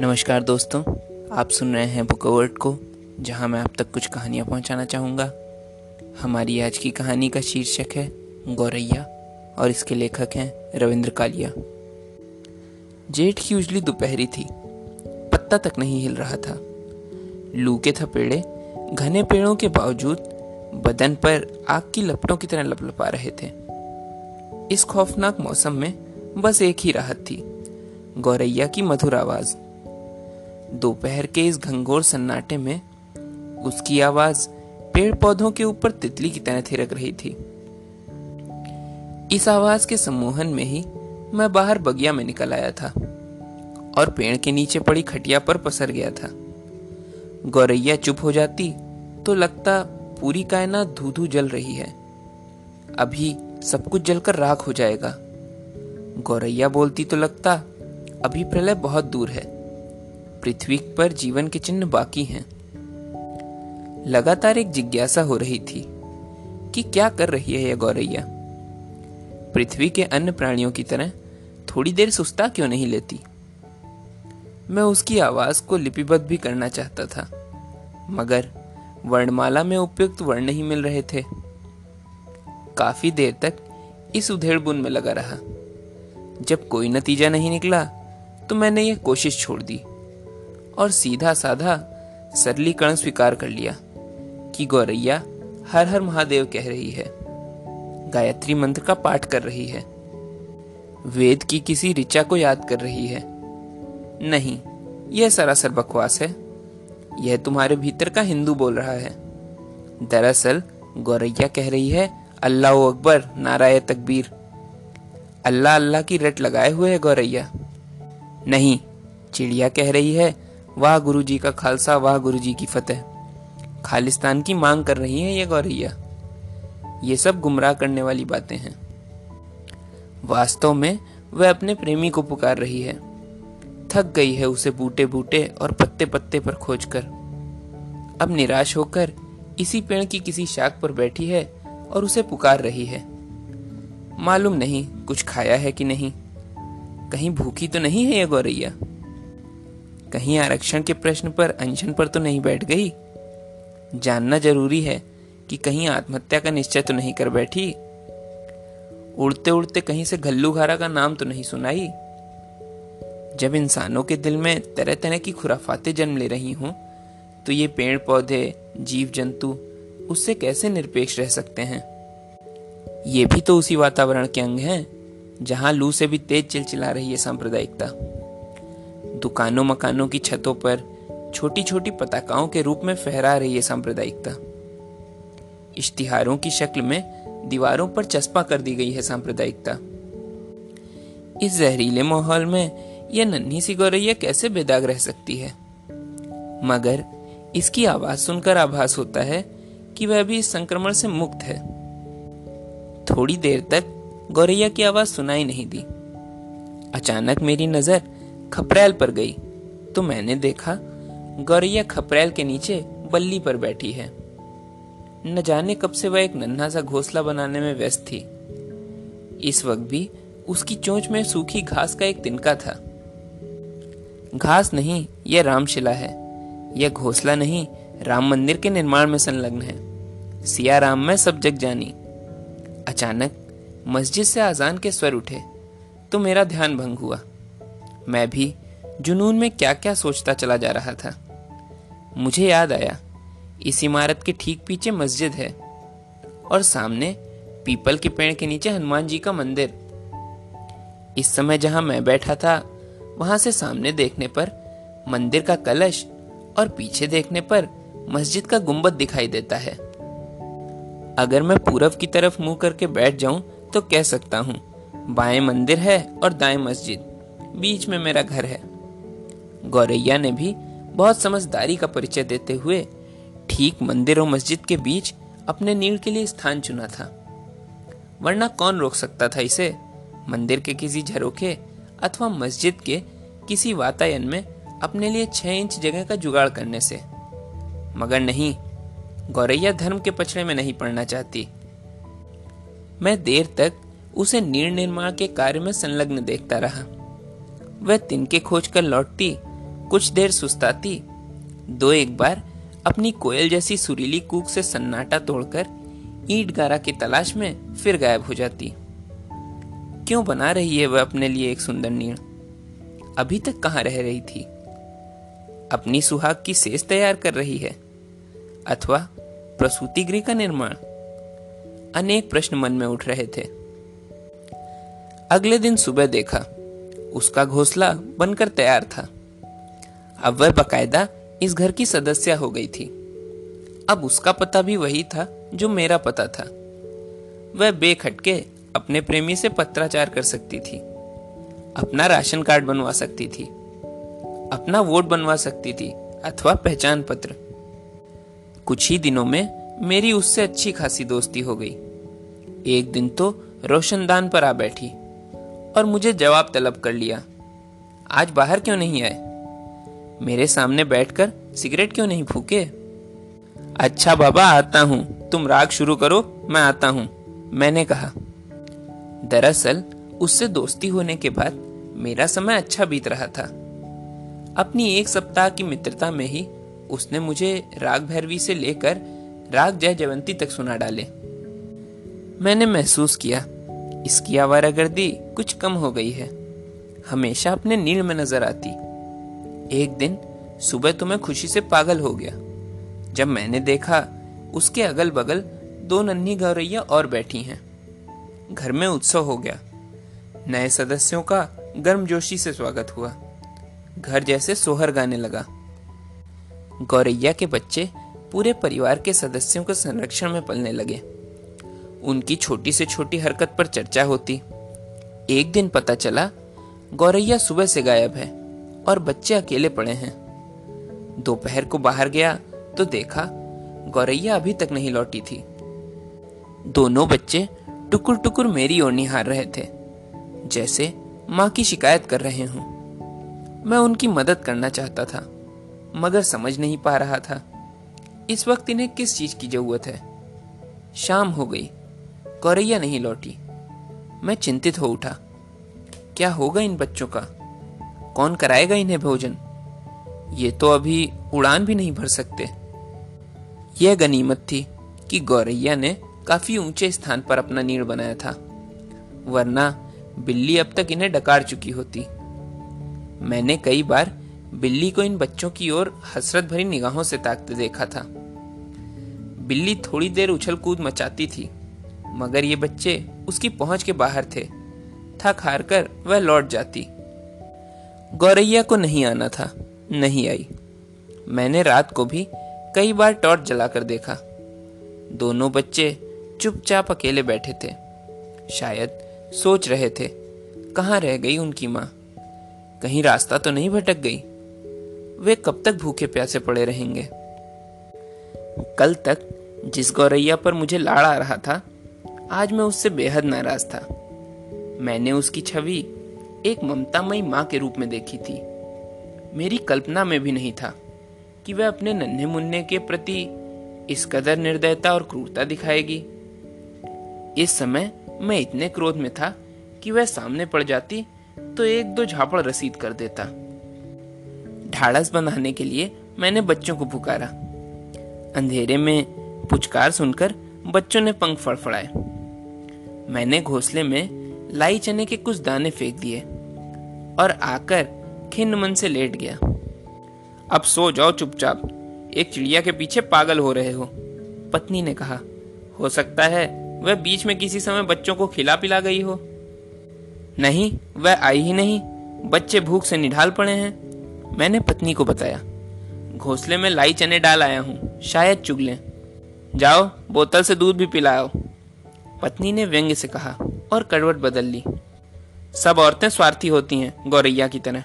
नमस्कार दोस्तों, आप सुन रहे हैं बुक अवर्ड को, जहाँ मैं आप तक कुछ कहानियाँ पहुंचाना चाहूँगा। हमारी आज की कहानी का शीर्षक है गौरैया, और इसके लेखक हैं रविंद्र कालिया। जेठ की उजली दोपहरी थी। पत्ता तक नहीं हिल रहा था। लू के थपेड़े घने पेड़ों के बावजूद बदन पर आग की लपटों की तरह लपलपा रहे थे। इस खौफनाक मौसम में बस एक ही राहत थी, गौरैया की मधुर आवाज़। दोपहर के इस घंघोर सन्नाटे में उसकी आवाज़ पेड़ पौधों के ऊपर तितली की तरह थिरक रही थी। इस आवाज़ के सम्मोहन में ही मैं बाहर बगिया में निकल आया था और पेड़ के नीचे पड़ी खटिया पर पसर गया था। गौरैया चुप हो जाती तो लगता पूरी कायनात धू धू जल रही है। अभी सब कुछ जलकर राख हो जाएगा। गौरैया बोलती तो लगता अभी प्रलय बहुत दूर है। पृथ्वी पर जीवन के चिन्ह बाकी हैं। लगातार एक जिज्ञासा हो रही थी कि क्या कर रही है यह गौरैया। पृथ्वी के अन्य प्राणियों की तरह थोड़ी देर सुस्ता क्यों नहीं लेती? मैं उसकी आवाज़ को लिपिबद्ध भी करना चाहता था, मगर वर्णमाला में उपयुक्त वर्ण नहीं मिल रहे थे। काफ़ी देर तक इस उधेड़ बुन में लगा रहा। जब कोई नतीजा नहीं निकला तो मैंने यह कोशिश छोड़ दी। और सीधा साधा सरलीकरण स्वीकार कर लिया कि गौरैया हर हर महादेव कह रही है, गायत्री मंत्र का पाठ कर रही है, वेद की किसी ऋचा को याद कर रही है। नहीं, यह सरासर बकवास है। यह तुम्हारे भीतर का हिंदू बोल रहा है। दरअसल गौरैया कह रही है, अल्लाह अकबर, नाराय तकबीर। अल्लाह अल्लाह की रट लगाए हुए है गौरैया। नहीं, चिड़िया कह रही है वाह गुरु जी का खालसा, वाह गुरु जी की फतेह। खालिस्तान की मांग कर रही है ये गौरैया। ये सब गुमराह करने वाली बातें हैं। वास्तव में वह अपने प्रेमी को पुकार रही है। थक गई है उसे बूटे बूटे और पत्ते पत्ते पर खोजकर। अब निराश होकर इसी पेड़ की किसी शाख पर बैठी है और उसे पुकार रही है। मालूम नहीं कुछ खाया है कि नहीं। कहीं भूखी तो नहीं है ये गौरैया? कहीं आरक्षण के प्रश्न पर अनशन पर तो नहीं बैठ गई? जानना ज़रूरी है कि कहीं आत्महत्या का निश्चय तो नहीं कर बैठी। उड़ते उड़ते कहीं से घल्लू घारा का नाम तो नहीं सुनाई। जब इंसानों के दिल में तरह तरह की खुराफाते जन्म ले रही हूँ तो ये पेड़ पौधे जीव जंतु उससे कैसे निरपेक्ष रह सकते हैं? ये भी तो उसी वातावरण के अंग हैं, जहाँ लू से भी तेज चिलचिला रही है सांप्रदायिकता। दुकानों मकानों की छतों पर छोटी छोटी पताकाओं के रूप में फहरा रही है सांप्रदायिकता। इश्तिहारों की शक्ल में दीवारों पर चस्पा कर दी गई है सांप्रदायिकता। इस जहरीले माहौल में यह नन्ही सी गौरैया कैसे बेदाग रह सकती है? मगर इसकी आवाज़ सुनकर आभास होता है कि वह भी इस संक्रमण से मुक्त है। थोड़ी देर तक गौरैया की आवाज़ सुनाई नहीं दी। अचानक मेरी नज़र खपरेल पर गई। तो मैंने देखा, गौरैया खपरेल के नीचे बल्ली पर बैठी है। न जाने कब से वह एक नन्हा सा घोंसला बनाने में व्यस्त थी। इस वक्त भी उसकी चोंच में सूखी घास का एक तिनका था। घास नहीं, यह रामशिला है। यह घोंसला नहीं, राम मंदिर के निर्माण में संलग्न है। सिया राम में सब जग जानी। अचानक मस्जिद से आजान के स्वर उठे तो मेरा ध्यान भंग हुआ। मैं भी जुनून में क्या क्या सोचता चला जा रहा था। मुझे याद आया, इस इमारत के ठीक पीछे मस्जिद है और सामने पीपल के पेड़ के नीचे हनुमान जी का मंदिर। इस समय जहाँ मैं बैठा था, वहाँ से सामने देखने पर मंदिर का कलश और पीछे देखने पर मस्जिद का गुंबद दिखाई देता है। अगर मैं पूरब की तरफ़ मुँह करके बैठ जाऊँ तो कह सकता हूँ, बाएँ मंदिर है और दाएँ मस्जिद। बीच में मेरा घर है। गौरैया ने भी बहुत समझदारी का परिचय देते हुए ठीक मंदिर और मस्जिद के बीच अपने नीड़ के लिए स्थान चुना था। वरना कौन रोक सकता था इसे? मंदिर के किसी झरोखे अथवा मस्जिद के किसी वातायन में अपने लिए छह इंच जगह का जुगाड़ करने से। मगर नहीं, गौरैया धर्म के पछड़े में नहीं पड़ना चाहती। मैं देर तक उसे नीड़ निर्माण के कार्य में संलग्न देखता रहा। वह तिनके खोज कर लौटती, कुछ देर सुस्ताती। दो एक बार अपनी कोयल जैसी सुरीली कूक से सन्नाटा तोड़कर ईट गारा की तलाश में फिर गायब हो जाती। क्यों बना रही है वह अपने लिए एक सुंदर नीण अभी तक कहाँ रह रही थी? अपनी सुहाग की सेज तैयार कर रही है, अथवा प्रसूति गृह का निर्माण? अनेक प्रश्न मन में उठ रहे थे। अगले दिन सुबह देखा उसका घोंसला बनकर तैयार था। अब वह बकायदा इस घर की सदस्य हो गई थी। अब उसका पता भी वही था जो मेरा पता था। वह बेखटके अपने प्रेमी से पत्राचार कर सकती थी, अपना राशन कार्ड बनवा सकती थी, अपना वोट बनवा सकती थी अथवा पहचान पत्र। कुछ ही दिनों में मेरी उससे अच्छी खासी दोस्ती हो गई। एक दिन तो रोशनदान पर आ बैठी। और मुझे जवाब तलब कर लिया, आज बाहर क्यों नहीं आए? मेरे सामने बैठकर सिगरेट क्यों नहीं फूके? अच्छा बाबा, आता हूँ। तुम राग शुरू करो, मैं आता हूँ, मैंने कहा। दरअसल, उससे दोस्ती होने के बाद मेरा समय अच्छा बीत रहा था। अपनी एक सप्ताह की मित्रता में ही उसने मुझे राग भैरवी से लेकर राग जय जयवंती तक सुना डाले। मैंने महसूस किया इसकी आवारागर्दी कुछ कम हो गई है। हमेशा अपने नील में नज़र आती। एक दिन सुबह तो मैं खुशी से पागल हो गया। जब मैंने देखा, उसके अगल बगल दो नन्ही गौरैया और बैठी हैं। घर में उत्सव हो गया। नए सदस्यों का गर्मजोशी से स्वागत हुआ। घर जैसे सोहर गाने लगा। गौरैया के बच्चे पूरे परिवार के सदस्यों के संरक्षण में पलने लगे। उनकी छोटी से छोटी हरकत पर चर्चा होती। एक दिन पता चला, गौरैया सुबह से गायब है और बच्चे अकेले पड़े हैं। दोपहर को बाहर गया तो देखा, गौरैया अभी तक नहीं लौटी थी। दोनों बच्चे टुकुर टुकुर मेरी ओर निहार रहे थे, जैसे माँ की शिकायत कर रहे हूँ। मैं उनकी मदद करना चाहता था, मगर समझ नहीं पा रहा था। इस वक्त इन्हें किस चीज़ की ज़रूरत है? शाम हो गई गौरैया नहीं लौटी। मैं चिंतित हो उठा। क्या होगा इन बच्चों का? कौन कराएगा इन्हें भोजन? ये तो अभी उड़ान भी नहीं भर सकते। यह गनीमत थी कि गौरैया ने काफ़ी ऊँचे स्थान पर अपना नीड़ बनाया था, वरना बिल्ली अब तक इन्हें डकार चुकी होती। मैंने कई बार बिल्ली को इन बच्चों की ओर हसरत भरी निगाहों से ताकते देखा था। बिल्ली थोड़ी देर उछल कूद मचाती थी मगर ये बच्चे उसकी पहुँच के बाहर थे। थक हार कर वह लौट जाती। गौरैया को नहीं आना था, नहीं आई। मैंने रात को भी कई बार टॉर्च जलाकर देखा। दोनों बच्चे चुपचाप अकेले बैठे थे। शायद सोच रहे थे, कहाँ रह गई उनकी माँ? कहीं रास्ता तो नहीं भटक गई? वे कब तक भूखे प्यासे पड़े रहेंगे? कल तक जिस गौरैया पर मुझे लाड़ आ रहा था आज मैं उससे बेहद नाराज़ था। मैंने उसकी छवि एक ममतामयी माँ के रूप में देखी थी। मेरी कल्पना में भी नहीं था कि वह अपने नन्हे मुन्ने के प्रति इस कदर निर्दयता और क्रूरता दिखाएगी। इस समय मैं इतने क्रोध में था कि वह सामने पड़ जाती तो एक दो झापड़ रसीद कर देता। ढाड़स बनाने के लिए मैंने बच्चों को पुकारा। अंधेरे में पुचकार सुनकर बच्चों ने पंख फड़फड़ाए। मैंने घोंसले में लाई चने के कुछ दाने फेंक दिए और आकर खिन्न मन से लेट गया। अब सो जाओ चुपचाप। एक चिड़िया के पीछे पागल हो रहे हो, पत्नी ने कहा। हो सकता है वह बीच में किसी समय बच्चों को खिला पिला गई हो। नहीं, वह आई ही नहीं। बच्चे भूख से निढाल पड़े हैं। मैंने पत्नी को बताया। घोंसले में लाई चने डाल आया हूँ, शायद चुग चुगले जाओ, बोतल से दूध भी पिलाओ। पत्नी ने व्यंग्य से कहा और करवट बदल ली। सब औरतें स्वार्थी होती हैं, गौरैया की तरह।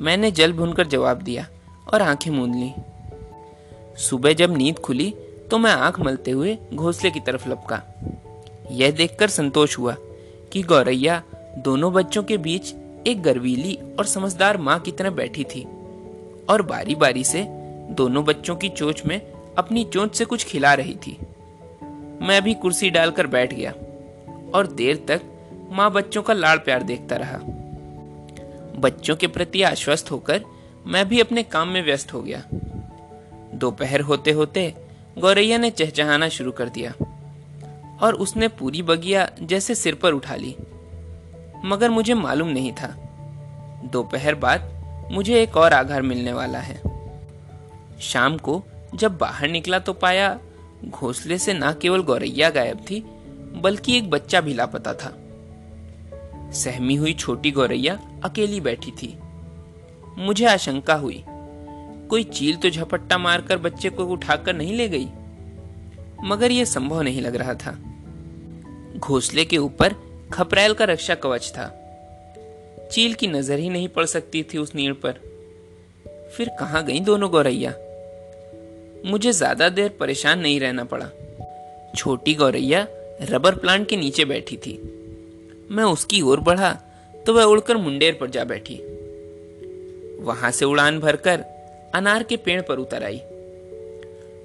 मैंने जल भूनकर जवाब दिया और आँखें मूंद ली। सुबह जब नींद खुली तो मैं आँख मलते हुए घोंसले की तरफ़ लपका। यह देखकर संतोष हुआ कि गौरैया दोनों बच्चों के बीच एक गर्वीली और समझदार माँ की तरह बैठी थी और बारी बारी से दोनों बच्चों की चोच में अपनी चोंच से कुछ खिला रही थी। मैं भी कुर्सी डालकर बैठ गया और देर तक माँ बच्चों का लाड़ प्यार देखता रहा। बच्चों के प्रति आश्वस्त होकर मैं भी अपने काम में व्यस्त हो गया। दोपहर होते होते गौरैया ने चहचहाना शुरू कर दिया और उसने पूरी बगिया जैसे सिर पर उठा ली। मगर मुझे मालूम नहीं था। दोपहर बाद मुझे एक और आघार मिलने वाला है। शाम को जब बाहर निकला तो पाया घोंसले से न केवल गौरैया गायब थी, बल्कि एक बच्चा भी लापता था। सहमी हुई छोटी गौरैया अकेली बैठी थी। मुझे आशंका हुई, कोई चील तो झपट्टा मारकर बच्चे को उठाकर नहीं ले गई? मगर यह संभव नहीं लग रहा था। घोंसले के ऊपर खपरेल का रक्षा कवच था। चील की नज़र ही नहीं पड़ सकती थी उस नीड़ पर। फिर कहा गई दोनों गौरैया? मुझे ज़्यादा देर परेशान नहीं रहना पड़ा। छोटी गौरैया रबर प्लांट के नीचे बैठी थी। मैं उसकी ओर बढ़ा तो वह उड़कर मुंडेर पर जा बैठी। वहाँ से उड़ान भरकर अनार के पेड़ पर उतर आई।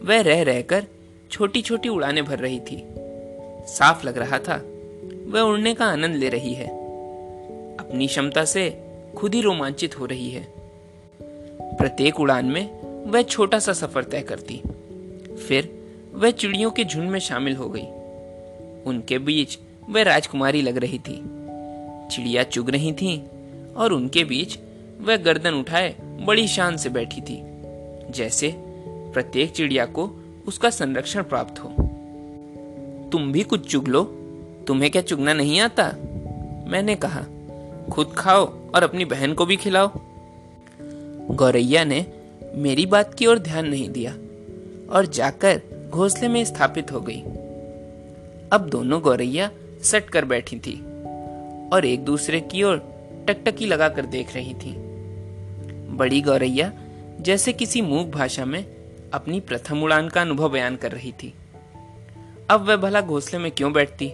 वह रह रहकर छोटी छोटी उड़ाने भर रही थी। साफ़ लग रहा था, वह उड़ने का आनंद ले रही है। अपनी क्षमता से खुद ही रोमांचित हो रही है। प्रत्येक उड़ान में वह छोटा सा सफ़र तय करती। फिर वह चिड़ियों के झुंड में शामिल हो गई। उनके बीच वह राजकुमारी लग रही थी। चिड़िया चुग रही थी और उनके बीच वह गर्दन उठाए बड़ी शान से बैठी थी। जैसे प्रत्येक चिड़िया को उसका संरक्षण प्राप्त हो। तुम भी कुछ चुग लो, तुम्हें क्या चुगना नहीं आता? मैंने कहा। खुद खाओ और अपनी बहन को भी खिलाओ। गौरैया ने मेरी बात की ओर ध्यान नहीं दिया और जाकर घोंसले में स्थापित हो गई। अब दोनों गौरैया सट कर बैठी थी और एक दूसरे की ओर टकटकी लगाकर देख रही थी। बड़ी गौरैया जैसे किसी मूक भाषा में अपनी प्रथम उड़ान का अनुभव बयान कर रही थी। अब वह भला घोंसले में क्यों बैठती?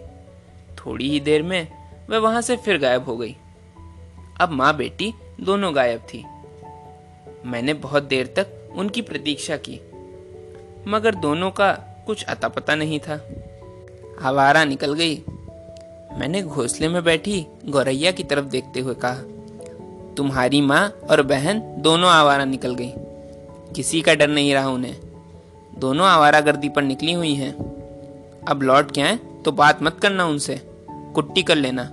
थोड़ी ही देर में वह वहाँ से फिर गायब हो गई। अब माँ बेटी दोनों गायब थी। मैंने बहुत देर तक उनकी प्रतीक्षा की, मगर दोनों का कुछ अता पता नहीं था। आवारा निकल गई। मैंने घोंसले में बैठी गौरैया की तरफ़ देखते हुए कहा, तुम्हारी माँ और बहन दोनों आवारा निकल गई। किसी का डर नहीं रहा उन्हें। दोनों आवारा गर्दी पर निकली हुई हैं। अब लौट के आए तो बात मत करना उनसे। कुट्टी कर लेना।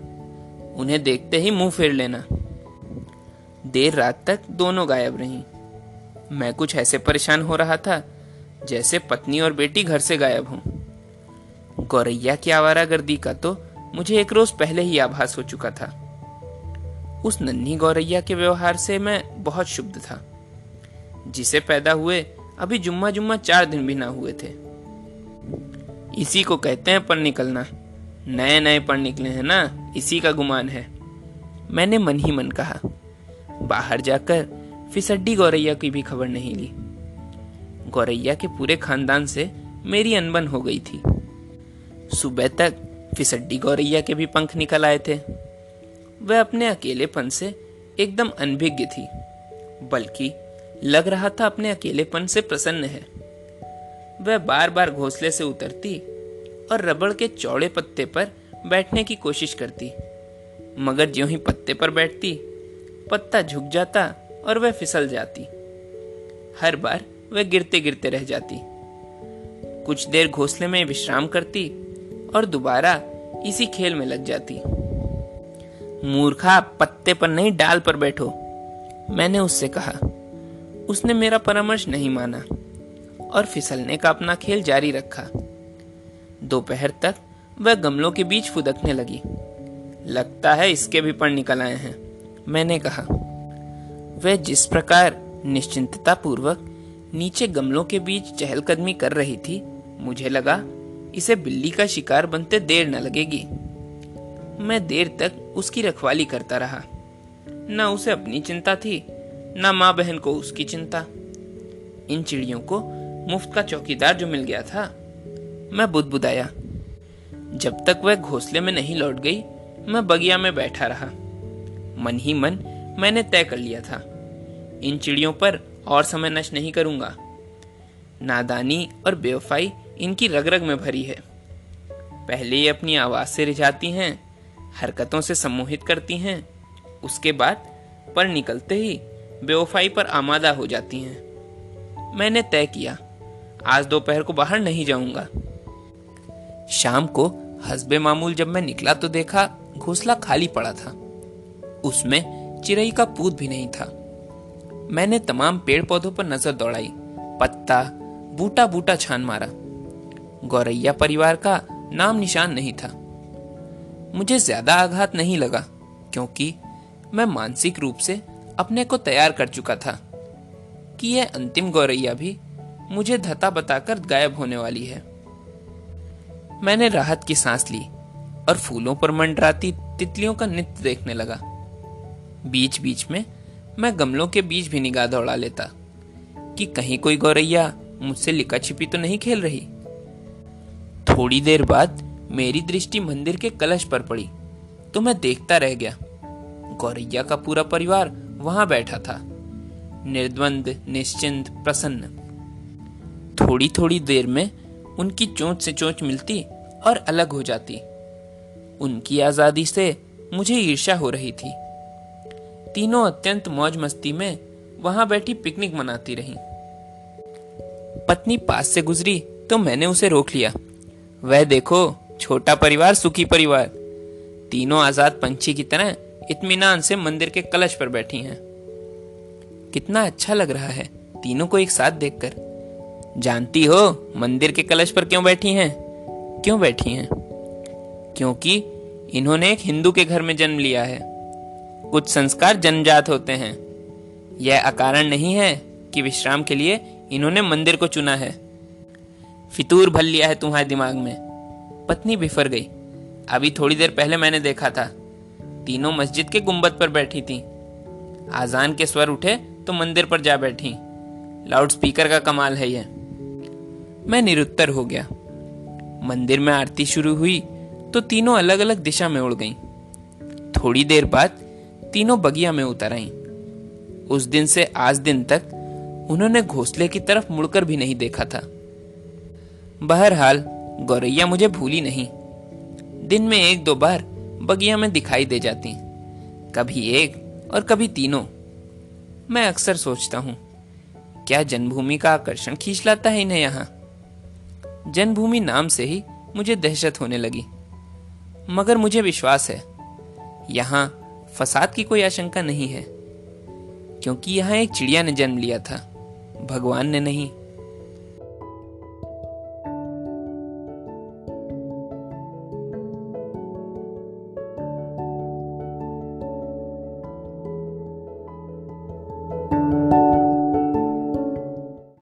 उन्हें देखते ही मुँह फेर लेना। देर रात तक दोनों गायब रहीं। मैं कुछ ऐसे परेशान हो रहा था, जैसे पत्नी और बेटी घर से गायब हों। गौरैया की आवारागर्दी का तो मुझे एक रोज पहले ही आभास हो चुका था। उस नन्ही गौरैया के व्यवहार से मैं बहुत शुद्ध था। जिसे पैदा हुए अभी जुम्मा जुम्मा चार दिन भी ना हुए थे। इसी को कहते हैं पढ़ निकलना। नए नए पढ़ निकले हैं ना, इसी का गुमान है। मैंने मन ही मन कहा। बाहर जाकर फिसड्डी गौरैया की भी खबर नहीं ली। गौरैया के पूरे खानदान से मेरी अनबन हो गई थी। सुबह तक फिसड्डी गौरैया के भी पंख निकल आए थे। वह अपने अकेलेपन से एकदम अनभिज्ञ थी, बल्कि लग रहा था अपने अकेलेपन से प्रसन्न है। वह बार बार घोंसले से उतरती और रबड़ के चौड़े पत्ते पर बैठने की कोशिश करती, मगर ज्यों ही पत्ते पर बैठती पत्ता झुक जाता और वह फिसल जाती। हर बार वह गिरते गिरते रह जाती। कुछ देर घोंसले में विश्राम करती और दोबारा इसी खेल में लग जाती। मूर्खा, पत्ते पर नहीं, डाल पर बैठो। मैंने उससे कहा, उसने मेरा परामर्श नहीं माना और फिसलने का अपना खेल जारी रखा। दोपहर तक वह गमलों के बीच फुदकने लगी। लगता है इसके भी पण निकल आए हैं। मैंने कहा, वह जिस प्रकार निश्चिंतता पूर्वक नीचे गमलों के बीच चहलकदमी कर रही थी, मुझे लगा इसे बिल्ली का शिकार बनते देर न लगेगी। मैं देर तक उसकी रखवाली करता रहा। न उसे अपनी चिंता थी, न माँ बहन को उसकी चिंता। इन चिड़ियों को मुफ़्त का चौकीदार जो मिल गया था, मैं बुदबुदाया। जब तक वह घोंसले में नहीं लौट गई, मैं बगिया में बैठा रहा। मन ही मन मैंने तय कर लिया था। इन चिड़ियों पर और समय नष्ट नहीं करूँगा। नादानी और बेवफाई इनकी रग रग में भरी है। पहले ये अपनी आवाज़ से रिझाती हैं, हरकतों से सम्मोहित करती हैं, उसके बाद पर निकलते ही बेवफाई पर आमादा हो जाती हैं। मैंने तय किया, आज दोपहर को बाहर नहीं जाऊँगा। शाम को हसबे मामूल जब मैं निकला तो देखा घोसला खाली पड़ा था। उसमें चिरई का पूत भी नहीं था। मैंने तमाम पेड़ पौधों पर नज़र दौड़ाई। पत्ता बूटा बूटा छान मारा। गौरैया परिवार का नाम निशान नहीं था। मुझे ज़्यादा आघात नहीं लगा, क्योंकि मैं मानसिक रूप से अपने को तैयार कर चुका था कि यह अंतिम गौरैया भी मुझे धता बताकर गायब होने वाली है। मैंने राहत की सांस ली और फूलों पर मंडराती तितलियों का नृत्य देखने लगा। बीच बीच में मैं गमलों के बीच भी निगाह दौड़ा लेता कि कहीं कोई गौरैया मुझसे लिका छिपी तो नहीं खेल रही। थोड़ी देर बाद मेरी दृष्टि मंदिर के कलश पर पड़ी तो मैं देखता रह गया। गौरैया का पूरा परिवार वहाँ बैठा था। निर्द्वंद, निश्चिंत, प्रसन्न। थोड़ी थोड़ी देर में उनकी चोंच से चोंच मिलती और अलग हो जाती। उनकी आज़ादी से मुझे ईर्ष्या हो रही थी। तीनों अत्यंत मौज मस्ती में वहाँ बैठी पिकनिक मनाती रही। पत्नी पास से गुजरी तो मैंने उसे रोक लिया। वह देखो, छोटा परिवार, सुखी परिवार। तीनों आज़ाद पंछी की तरह इत्मीनान से मंदिर के कलश पर बैठी हैं। कितना अच्छा लग रहा है तीनों को एक साथ देखकर। जानती हो, मंदिर के कलश पर क्यों बैठी हैं? क्यों बैठी हैं? क्योंकि इन्होंने एक हिंदू के घर में जन्म लिया है। कुछ संस्कार जन्मजात होते हैं। यह अकारण नहीं है कि विश्राम के लिए इन्होंने मंदिर को चुना है। फितूर भल लिया है तुम्हारे दिमाग में। पत्नी बिफर गई। अभी थोड़ी देर पहले मैंने देखा था। तीनों मस्जिद के गुंबद पर बैठी थी। आजान के स्वर उठे तो मंदिर पर जा बैठी। लाउड स्पीकर का कमाल है यह। मैं निरुत्तर हो गया। मंदिर में आरती शुरू हुई तो तीनों अलग अलग दिशा में उड़ गईं। थोड़ी देर बाद तीनों बगिया में उतर आईं। उस दिन से आज दिन तक उन्होंने घोंसले की तरफ़ मुड़कर भी नहीं देखा था। बहरहाल, गौरैया मुझे भूली नहीं। दिन में एक दो बार बगिया में दिखाई दे जाती कभी एक और कभी तीनों। मैं अक्सर सोचता हूँ, क्या जन्मभूमि का आकर्षण खींच लाता है इन्हें यहाँ? जन्मभूमि नाम से ही मुझे दहशत होने लगी। मगर मुझे विश्वास है, यहाँ फसाद की कोई आशंका नहीं है, क्योंकि यहाँ एक चिड़िया ने जन्म लिया था, भगवान ने नहीं।